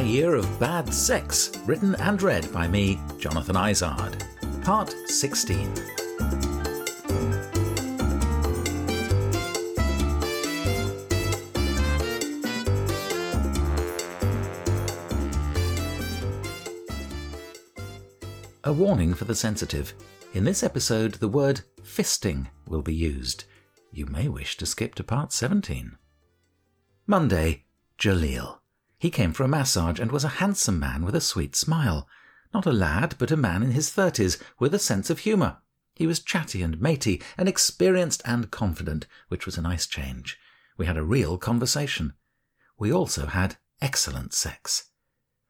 My Year of Bad Sex, written and read by me, Jonathan Izard. Part 16. A warning for the sensitive. In this episode, the word fisting will be used. You may wish to skip to part 17. Monday, Jalil. He came for a massage and was a handsome man with a sweet smile. Not a lad, but a man in his thirties with a sense of humour. He was chatty and matey, and experienced and confident, which was a nice change. We had a real conversation. We also had excellent sex.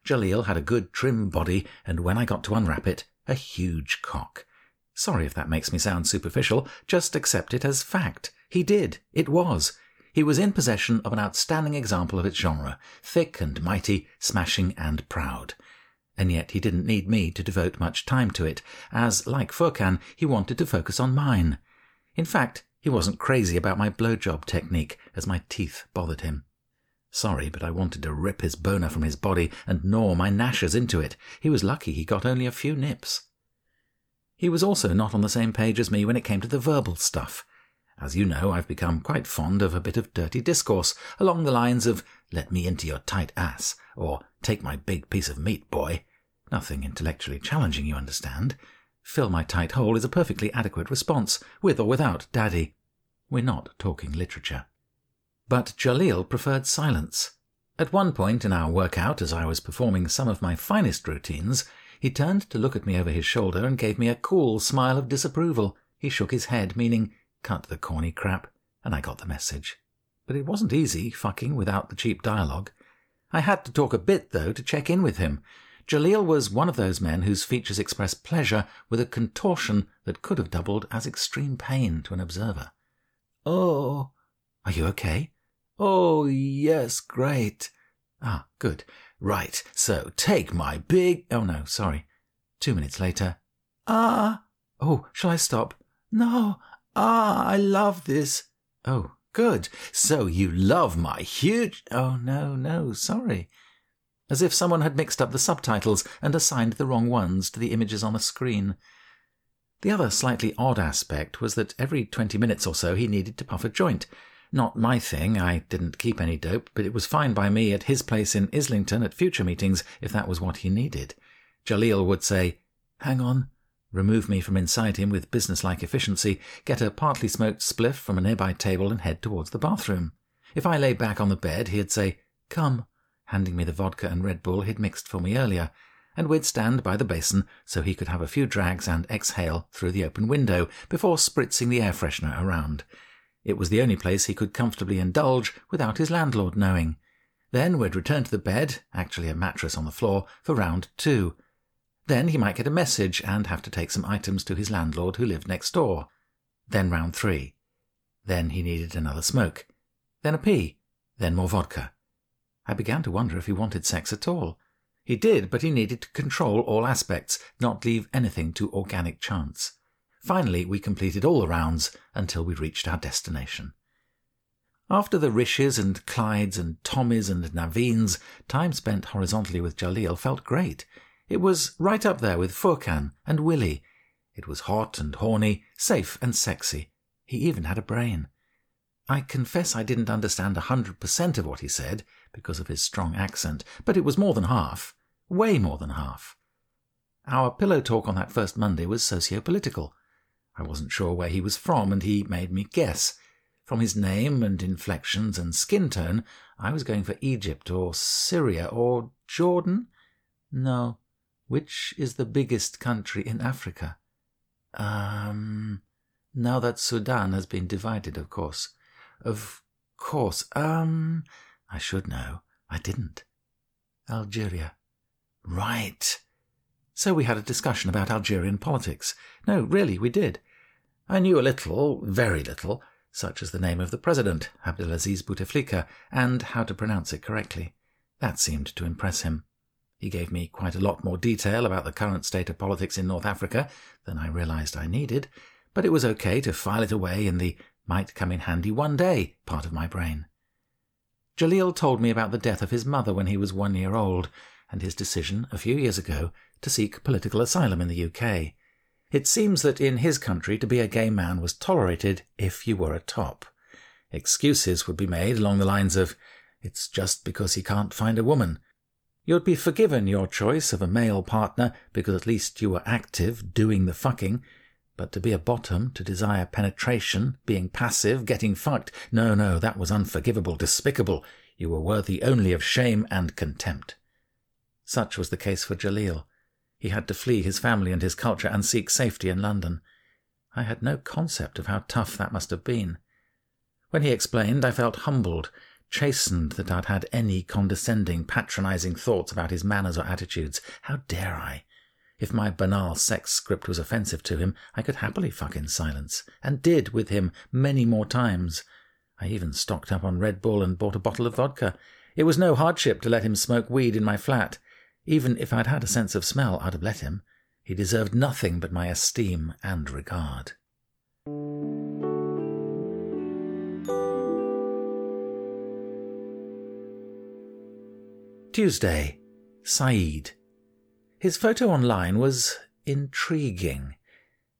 Jalil had a good trim body, and when I got to unwrap it, a huge cock. Sorry if that makes me sound superficial, just accept it as fact. He did. It was. He was in possession of an outstanding example of its genre, thick and mighty, smashing and proud. And yet he didn't need me to devote much time to it, as, like Furkan, he wanted to focus on mine. In fact, he wasn't crazy about my blowjob technique, as my teeth bothered him. Sorry, but I wanted to rip his boner from his body and gnaw my gnashers into it. He was lucky he got only a few nips. He was also not on the same page as me when it came to the verbal stuff. As you know, I've become quite fond of a bit of dirty discourse along the lines of, let me into your tight ass, or take my big piece of meat, boy. Nothing intellectually challenging, you understand. Fill my tight hole is a perfectly adequate response, with or without daddy. We're not talking literature. But Jalil preferred silence. At one point in our workout, as I was performing some of my finest routines, he turned to look at me over his shoulder and gave me a cool smile of disapproval. He shook his head, meaning Cut the corny crap, and I got the message. But it wasn't easy, fucking without the cheap dialogue. I had to talk a bit, though, to check in with him. Jalil was one of those men whose features express pleasure with a contortion that could have doubled as extreme pain to an observer. Oh, are you okay? Oh, yes, great. Ah, good. Right, so take my big. Oh, no, sorry. Two minutes later. Ah! Oh, shall I stop? No, Ah, I love this. Oh, good. So you love my huge. Oh, no, no, sorry. As if someone had mixed up the subtitles and assigned the wrong ones to the images on the screen. The other slightly odd aspect was that every twenty minutes or so he needed to puff a joint. Not my thing, I didn't keep any dope, but it was fine by me at his place in Islington at future meetings if that was what he needed. Jalil would say, Hang on, remove me from inside him with businesslike efficiency, get a partly smoked spliff from a nearby table, and head towards the bathroom. If I lay back on the bed, he'd say, Come, handing me the vodka and Red Bull he'd mixed for me earlier, and we'd stand by the basin so he could have a few drags and exhale through the open window before spritzing the air freshener around. It was the only place he could comfortably indulge without his landlord knowing. Then we'd return to the bed, actually a mattress on the floor, for round two, then he might get a message and have to take some items to his landlord who lived next door. Then round three. Then he needed another smoke. Then a pee. Then more vodka. I began to wonder if he wanted sex at all. He did, but he needed to control all aspects, not leave anything to organic chance. Finally, we completed all the rounds until we reached our destination. After the Rishes and Clydes and Tommies and Naveens, time spent horizontally with Jalil felt great. It was right up there with Furkan and Willie. It was hot and horny, safe and sexy. He even had a brain. I confess I didn't understand a hundred percent of what he said because of his strong accent, but it was more than half. Way more than half. Our pillow talk on that first Monday was socio-political. I wasn't sure where he was from, and he made me guess. From his name and inflections and skin tone, I was going for Egypt or Syria or Jordan. No, which is the biggest country in Africa? Um, now that Sudan has been divided, of course. Of course. Um, I should know. I didn't. Algeria. Right. So we had a discussion about Algerian politics. No, really, we did. I knew a little, very little, such as the name of the president, Abdelaziz Bouteflika, and how to pronounce it correctly. That seemed to impress him. He gave me quite a lot more detail about the current state of politics in North Africa than I realized I needed, but it was okay to file it away in the might come in handy one day part of my brain. Jalil told me about the death of his mother when he was one year old, and his decision, a few years ago, to seek political asylum in the UK. It seems that in his country to be a gay man was tolerated if you were a top. Excuses would be made along the lines of, it's just because he can't find a woman. You'd be forgiven your choice of a male partner because at least you were active, doing the fucking. But to be a bottom, to desire penetration, being passive, getting fucked, no, no, that was unforgivable, despicable. You were worthy only of shame and contempt. Such was the case for Jalil. He had to flee his family and his culture and seek safety in London. I had no concept of how tough that must have been. When he explained, I felt humbled, chastened that I'd had any condescending, patronizing thoughts about his manners or attitudes. How dare I? If my banal sex script was offensive to him, I could happily fuck in silence, and did with him many more times. I even stocked up on Red Bull and bought a bottle of vodka. It was no hardship to let him smoke weed in my flat. Even if I'd had a sense of smell, I'd have let him. He deserved nothing but my esteem and regard. Tuesday, Saeed. His photo online was intriguing.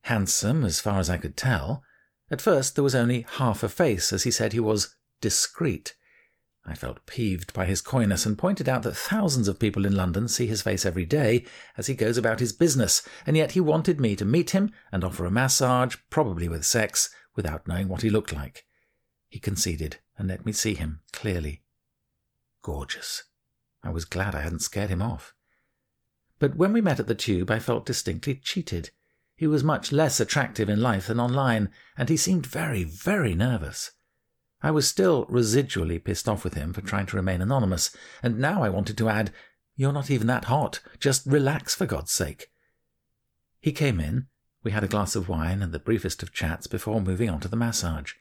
Handsome, as far as I could tell. At first, there was only half a face, as he said he was discreet. I felt peeved by his coyness and pointed out that thousands of people in London see his face every day as he goes about his business, and yet he wanted me to meet him and offer a massage, probably with sex, without knowing what he looked like. He conceded and let me see him clearly. Gorgeous. I was glad I hadn't scared him off. But when we met at the tube, I felt distinctly cheated. He was much less attractive in life than online, and he seemed very, very nervous. I was still residually pissed off with him for trying to remain anonymous, and now I wanted to add, You're not even that hot. Just relax, for God's sake. He came in. We had a glass of wine and the briefest of chats before moving on to the massage.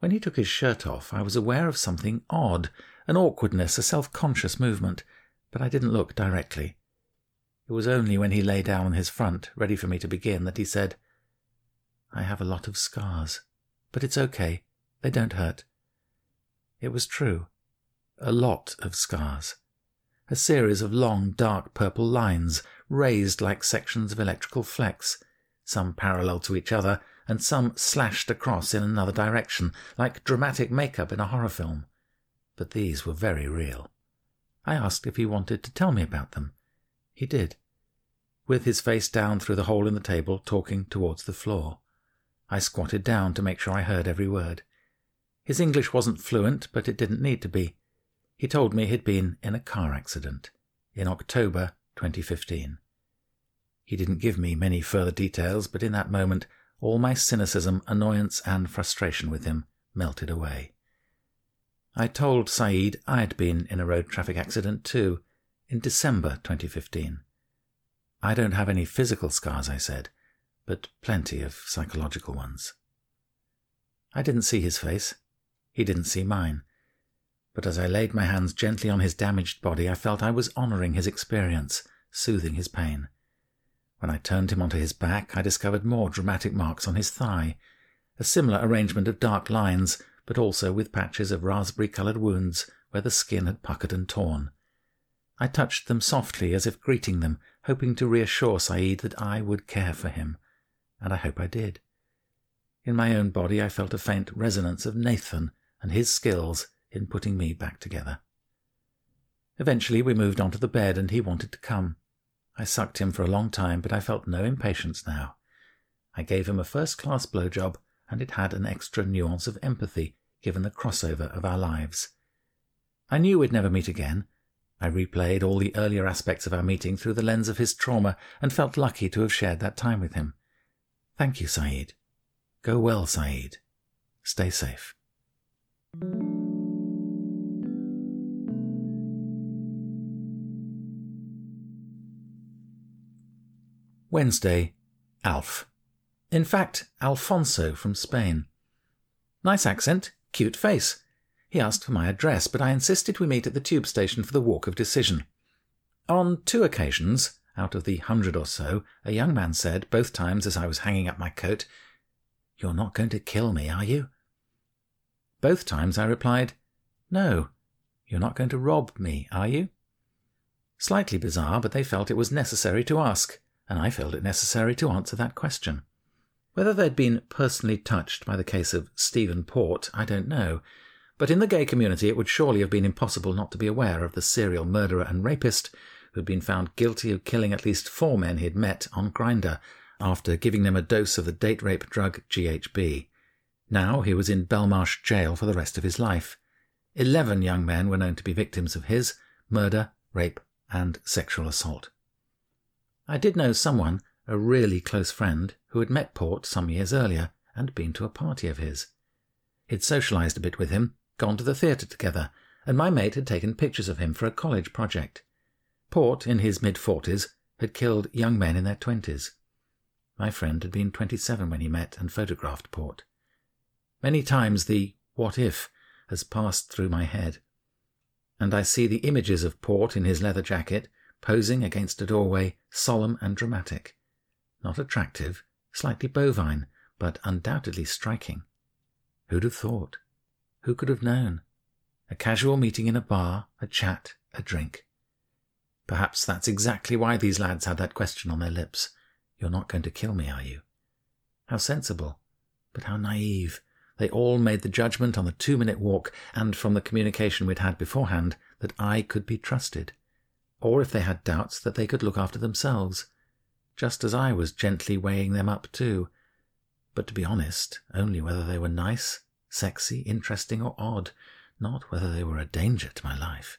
When he took his shirt off, I was aware of something odd, an awkwardness, a self conscious movement, but I didn't look directly. It was only when he lay down on his front, ready for me to begin, that he said, I have a lot of scars, but it's okay. They don't hurt. It was true. A lot of scars. A series of long, dark purple lines, raised like sections of electrical flex, some parallel to each other, and some slashed across in another direction, like dramatic makeup in a horror film. But these were very real. I asked if he wanted to tell me about them. He did. With his face down through the hole in the table, talking towards the floor. I squatted down to make sure I heard every word. His English wasn't fluent, but it didn't need to be. He told me he'd been in a car accident in October 2015. He didn't give me many further details, but in that moment, all my cynicism, annoyance, and frustration with him melted away. I told Saeed I'd been in a road traffic accident too, in December 2015. I don't have any physical scars, I said, but plenty of psychological ones. I didn't see his face. He didn't see mine. But as I laid my hands gently on his damaged body, I felt I was honouring his experience, soothing his pain. When I turned him onto his back, I discovered more dramatic marks on his thigh, a similar arrangement of dark lines, but also with patches of raspberry coloured wounds where the skin had puckered and torn. I touched them softly as if greeting them, hoping to reassure Saeed that I would care for him, and I hope I did. In my own body, I felt a faint resonance of Nathan and his skills in putting me back together. Eventually, we moved on to the bed, and he wanted to come. I sucked him for a long time, but I felt no impatience now. I gave him a first class blowjob, and it had an extra nuance of empathy given the crossover of our lives. I knew we'd never meet again. I replayed all the earlier aspects of our meeting through the lens of his trauma and felt lucky to have shared that time with him. Thank you, Saeed. Go well, Saeed. Stay safe. Wednesday, Alf. In fact, Alfonso from Spain. Nice accent, cute face. He asked for my address, but I insisted we meet at the tube station for the walk of decision. On two occasions, out of the hundred or so, a young man said, both times as I was hanging up my coat, You're not going to kill me, are you? Both times I replied, No, You're not going to rob me, are you? Slightly bizarre, but they felt it was necessary to ask, and I felt it necessary to answer that question. Whether they'd been personally touched by the case of Stephen Port, I don't know, but in the gay community it would surely have been impossible not to be aware of the serial murderer and rapist who'd been found guilty of killing at least four men he'd met on Grindr after giving them a dose of the date rape drug GHB. Now he was in Belmarsh jail for the rest of his life. Eleven young men were known to be victims of his murder, rape, and sexual assault. I did know someone, a really close friend, who had met Port some years earlier and been to a party of his. He'd socialized a bit with him, gone to the theatre together, and my mate had taken pictures of him for a college project. Port, in his mid forties, had killed young men in their twenties. My friend had been twenty seven when he met and photographed Port. Many times the what if has passed through my head, and I see the images of Port in his leather jacket, posing against a doorway, solemn and dramatic. Not attractive, slightly bovine, but undoubtedly striking. Who'd have thought? Who could have known? A casual meeting in a bar, a chat, a drink. Perhaps that's exactly why these lads had that question on their lips. You're not going to kill me, are you? How sensible, but how naive, they all made the judgment on the two minute walk and from the communication we'd had beforehand that I could be trusted, or if they had doubts, that they could look after themselves, just as I was gently weighing them up too. But to be honest, only whether they were nice, sexy, interesting, or odd, not whether they were a danger to my life.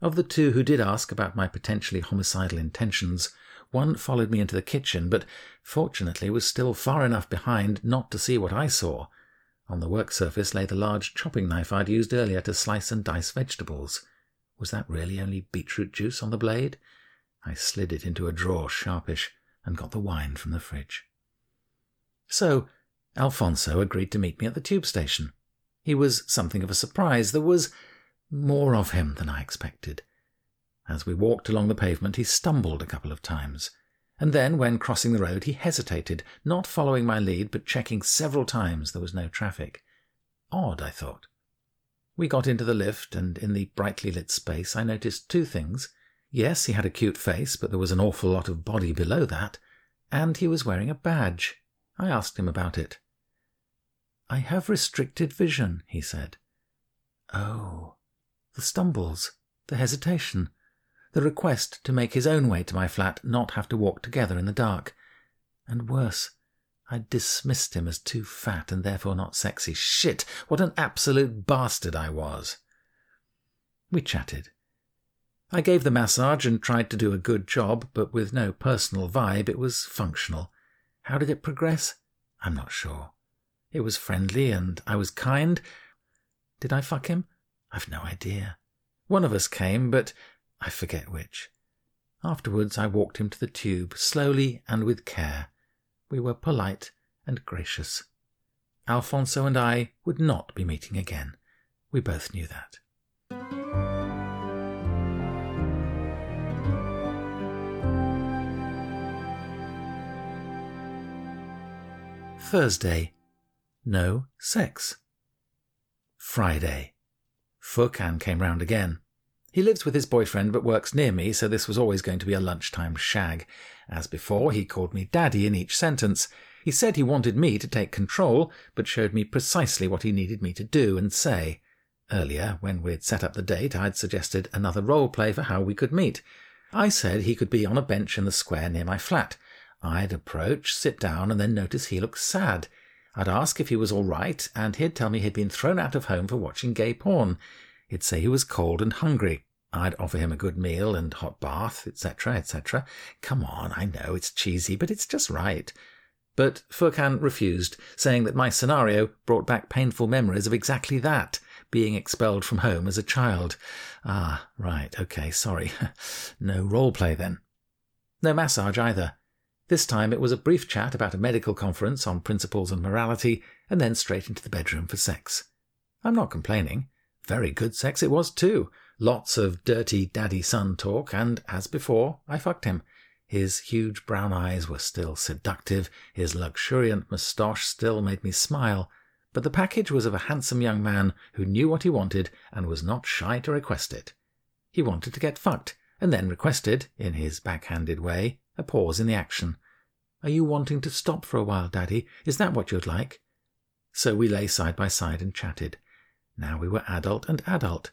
Of the two who did ask about my potentially homicidal intentions, one followed me into the kitchen, but fortunately was still far enough behind not to see what I saw. On the work surface lay the large chopping knife I'd used earlier to slice and dice vegetables. Was that really only beetroot juice on the blade? I slid it into a drawer sharpish and got the wine from the fridge. So, Alfonso agreed to meet me at the tube station. He was something of a surprise. There was more of him than I expected. As we walked along the pavement, he stumbled a couple of times. And then, when crossing the road, he hesitated, not following my lead, but checking several times there was no traffic. Odd, I thought. We got into the lift, and in the brightly lit space, I noticed two things. Yes, he had a cute face, but there was an awful lot of body below that, and he was wearing a badge. I asked him about it. I have restricted vision, he said. Oh, the stumbles, the hesitation the request to make his own way to my flat, not have to walk together in the dark. And worse, I'd dismissed him as too fat and therefore not sexy. Shit, what an absolute bastard I was. We chatted. I gave the massage and tried to do a good job, but with no personal vibe, it was functional. How did it progress? I'm not sure. It was friendly and I was kind. Did I fuck him? I've no idea. One of us came, but I forget which. Afterwards, I walked him to the tube, slowly and with care. We were polite and gracious. Alfonso and I would not be meeting again. We both knew that. Thursday. No sex. Friday. Furkan came round again. He lives with his boyfriend but works near me, so this was always going to be a lunchtime shag. As before, he called me Daddy in each sentence. He said he wanted me to take control, but showed me precisely what he needed me to do and say. Earlier, when we'd set up the date, I'd suggested another role play for how we could meet. I said he could be on a bench in the square near my flat. I'd approach, sit down, and then notice he looked sad. I'd ask if he was all right, and he'd tell me he'd been thrown out of home for watching gay porn. He'd say he was cold and hungry. I'd offer him a good meal and hot bath, etc., etc. Come on, I know it's cheesy, but it's just right. But Furkan refused, saying that my scenario brought back painful memories of exactly that, being expelled from home as a child. Ah, right, okay, sorry. no role play then. No massage either. This time it was a brief chat about a medical conference on principles and morality, and then straight into the bedroom for sex. I'm not complaining. Very good sex it was, too. Lots of dirty daddy son talk, and, as before, I fucked him. His huge brown eyes were still seductive, his luxuriant moustache still made me smile, but the package was of a handsome young man who knew what he wanted and was not shy to request it. He wanted to get fucked, and then requested, in his backhanded way, a pause in the action. Are you wanting to stop for a while, Daddy? Is that what you'd like? So we lay side by side and chatted. Now we were adult and adult.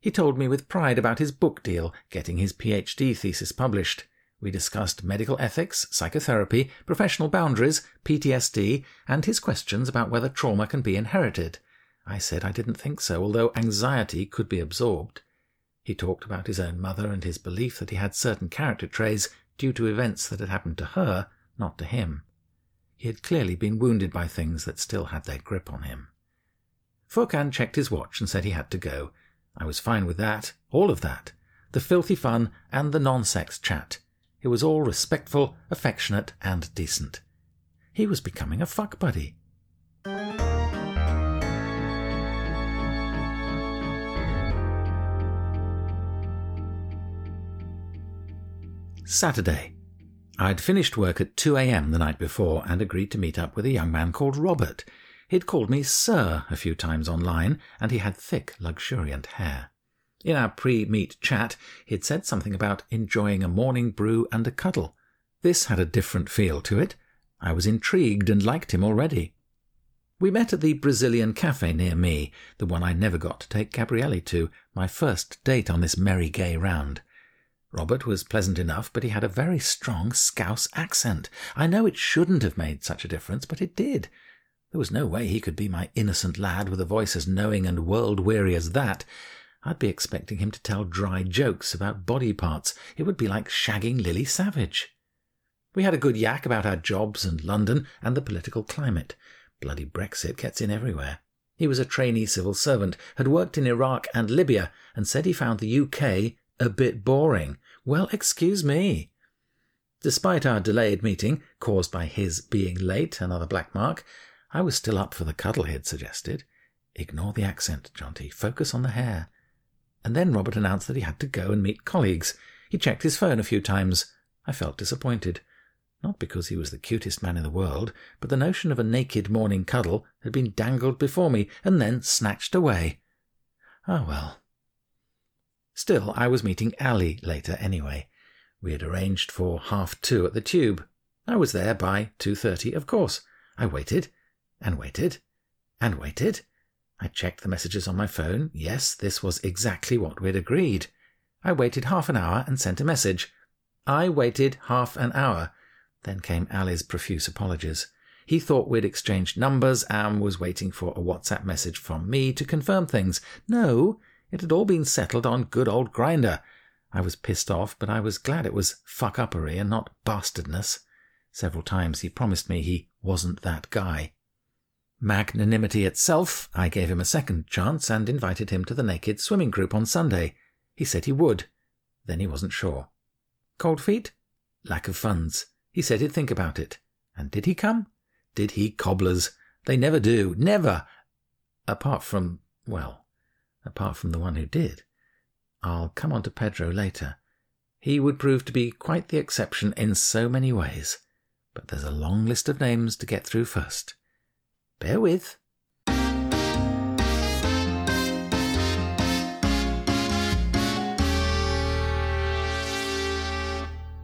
He told me with pride about his book deal, getting his PhD thesis published. We discussed medical ethics, psychotherapy, professional boundaries, PTSD, and his questions about whether trauma can be inherited. I said I didn't think so, although anxiety could be absorbed. He talked about his own mother and his belief that he had certain character traits due to events that had happened to her, not to him. He had clearly been wounded by things that still had their grip on him. Furkan checked his watch and said he had to go. I was fine with that, all of that. The filthy fun and the non-sex chat. It was all respectful, affectionate, and decent. He was becoming a fuck buddy. Saturday. I'd finished work at 2 a.m. the night before and agreed to meet up with a young man called Robert. He'd called me Sir a few times online, and he had thick, luxuriant hair. In our pre meet chat, he'd said something about enjoying a morning brew and a cuddle. This had a different feel to it. I was intrigued and liked him already. We met at the Brazilian cafe near me, the one I never got to take Gabrielli to, my first date on this merry gay round. Robert was pleasant enough, but he had a very strong Scouse accent. I know it shouldn't have made such a difference, but it did. There was no way he could be my innocent lad with a voice as knowing and world weary as that. I'd be expecting him to tell dry jokes about body parts. It would be like shagging Lily Savage. We had a good yak about our jobs and London and the political climate. Bloody Brexit gets in everywhere. He was a trainee civil servant, had worked in Iraq and Libya, and said he found the UK a bit boring. Well, excuse me. Despite our delayed meeting, caused by his being late, another black mark, I was still up for the cuddle he had suggested. Ignore the accent, Jonty. Focus on the hair. And then Robert announced that he had to go and meet colleagues. He checked his phone a few times. I felt disappointed. Not because he was the cutest man in the world, but the notion of a naked morning cuddle had been dangled before me and then snatched away. Ah, oh, well. Still, I was meeting Ali later anyway. We had arranged for half two at the Tube. I was there by 2.30, of course. I waited, and waited, and waited, I checked the messages on my phone. Yes, this was exactly what we'd agreed. I waited half an hour and sent a message. I waited half an hour. Then came Ali's profuse apologies. He thought we'd exchanged numbers and was waiting for a WhatsApp message from me to confirm things. No, it had all been settled on good old Grindr. I was pissed off, but I was glad it was fuck uppery and not bastardness. Several times he promised me he wasn't that guy. Magnanimity itself, I gave him a second chance and invited him to the naked swimming group on Sunday. He said he would. Then he wasn't sure. Cold feet? Lack of funds. He said he'd think about it. And did he come? Did he, cobblers? They never do. Never! Apart from, well, apart from the one who did. I'll come on to Pedro later. He would prove to be quite the exception in so many ways. But there's a long list of names to get through first. Bear with.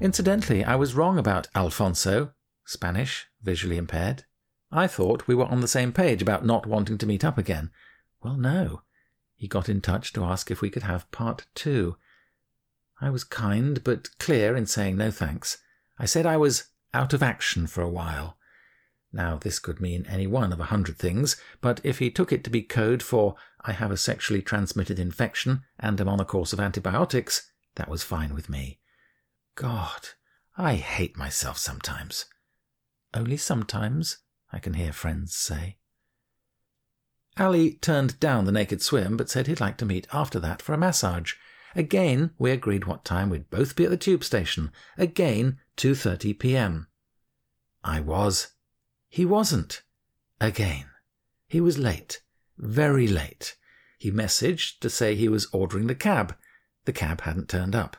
Incidentally, I was wrong about Alfonso, Spanish, visually impaired. I thought we were on the same page about not wanting to meet up again. Well, no. He got in touch to ask if we could have part two. I was kind but clear in saying no thanks. I said I was out of action for a while. Now, this could mean any one of a hundred things, but if he took it to be code for I have a sexually transmitted infection and am on a course of antibiotics, that was fine with me. God, I hate myself sometimes. Only sometimes, I can hear friends say. Ali turned down the naked swim, but said he'd like to meet after that for a massage. Again, we agreed what time we'd both be at the tube station. Again, 2.30 p.m. I was he wasn't. Again. He was late. Very late. He messaged to say he was ordering the cab. The cab hadn't turned up.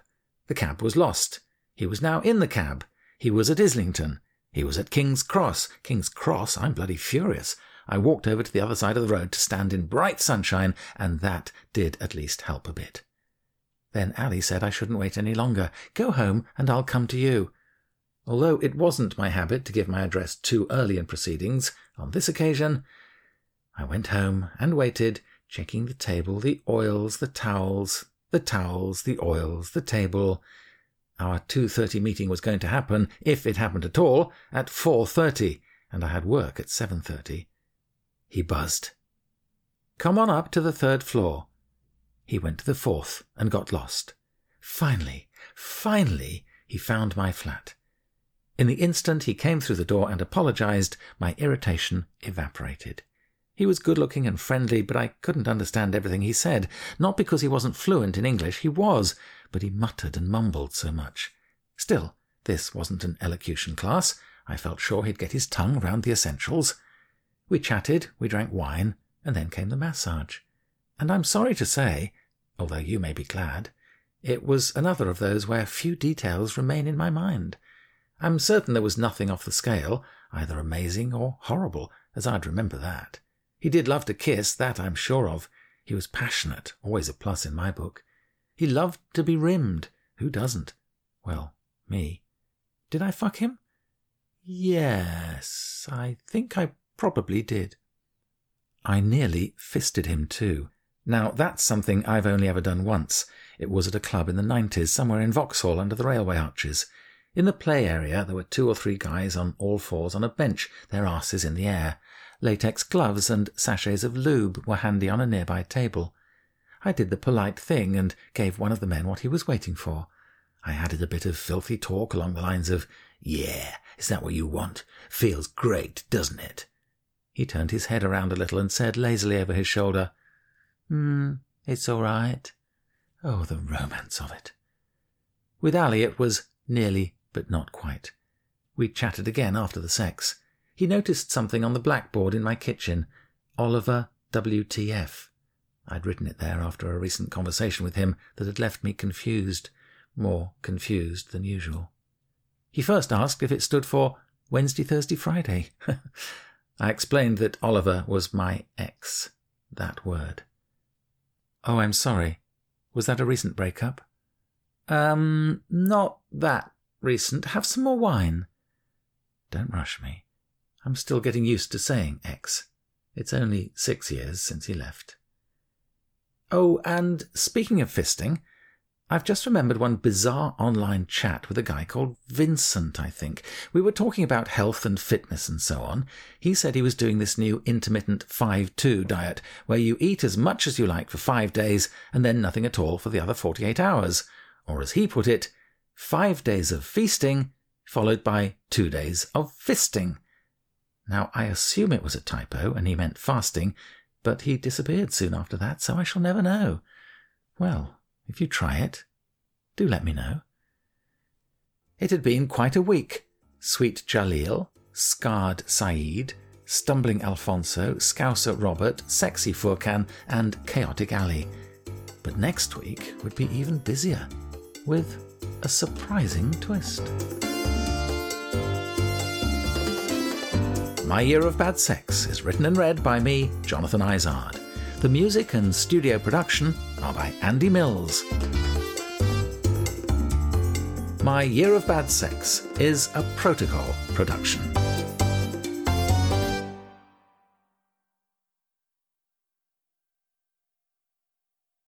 The cab was lost. He was now in the cab. He was at Islington. He was at King's Cross. King's Cross? I'm bloody furious. I walked over to the other side of the road to stand in bright sunshine, and that did at least help a bit. Then Ali said I shouldn't wait any longer. Go home, and I'll come to you. Although it wasn't my habit to give my address too early in proceedings, on this occasion I went home and waited, checking the table, the oils, the towels, the towels, the oils, the table. Our 2.30 meeting was going to happen, if it happened at all, at 4.30, and I had work at 7.30. He buzzed. Come on up to the third floor. He went to the fourth and got lost. Finally, finally, he found my flat. In the instant he came through the door and apologized, my irritation evaporated. He was good looking and friendly, but I couldn't understand everything he said. Not because he wasn't fluent in English, he was, but he muttered and mumbled so much. Still, this wasn't an elocution class. I felt sure he'd get his tongue round the essentials. We chatted, we drank wine, and then came the massage. And I'm sorry to say, although you may be glad, it was another of those where few details remain in my mind. I'm certain there was nothing off the scale, either amazing or horrible, as I'd remember that. He did love to kiss, that I'm sure of. He was passionate, always a plus in my book. He loved to be rimmed. Who doesn't? Well, me. Did I fuck him? Yes, I think I probably did. I nearly fisted him too. Now, that's something I've only ever done once. It was at a club in the 90s, somewhere in Vauxhall under the railway arches. In the play area, there were two or three guys on all fours on a bench, their asses in the air. Latex gloves and sachets of lube were handy on a nearby table. I did the polite thing and gave one of the men what he was waiting for. I added a bit of filthy talk along the lines of, Yeah, is that what you want? Feels great, doesn't it? He turned his head around a little and said lazily over his shoulder, Hmm, it's all right. Oh, the romance of it. With Ali, it was nearly but not quite. We chatted again after the sex. He noticed something on the blackboard in my kitchen Oliver WTF. I'd written it there after a recent conversation with him that had left me confused, more confused than usual. He first asked if it stood for Wednesday, Thursday, Friday. I explained that Oliver was my ex, that word. Oh, I'm sorry. Was that a recent breakup? Um, not that recent. Have some more wine. Don't rush me. I'm still getting used to saying X. It's only six years since he left. Oh, and speaking of fisting, I've just remembered one bizarre online chat with a guy called Vincent, I think. We were talking about health and fitness and so on. He said he was doing this new intermittent 5-2 diet, where you eat as much as you like for five days and then nothing at all for the other 48 hours. Or as he put it, five days of feasting, followed by two days of fisting. Now, I assume it was a typo and he meant fasting, but he disappeared soon after that, so I shall never know. Well, if you try it, do let me know. It had been quite a week. Sweet Jalil, scarred Saeed, stumbling Alfonso, Scouser Robert, sexy Furkan, and chaotic Ali. But next week would be even busier, with a surprising twist. My Year of Bad Sex is written and read by me, Jonathan Izard. The music and studio production are by Andy Mills. My Year of Bad Sex is a protocol production.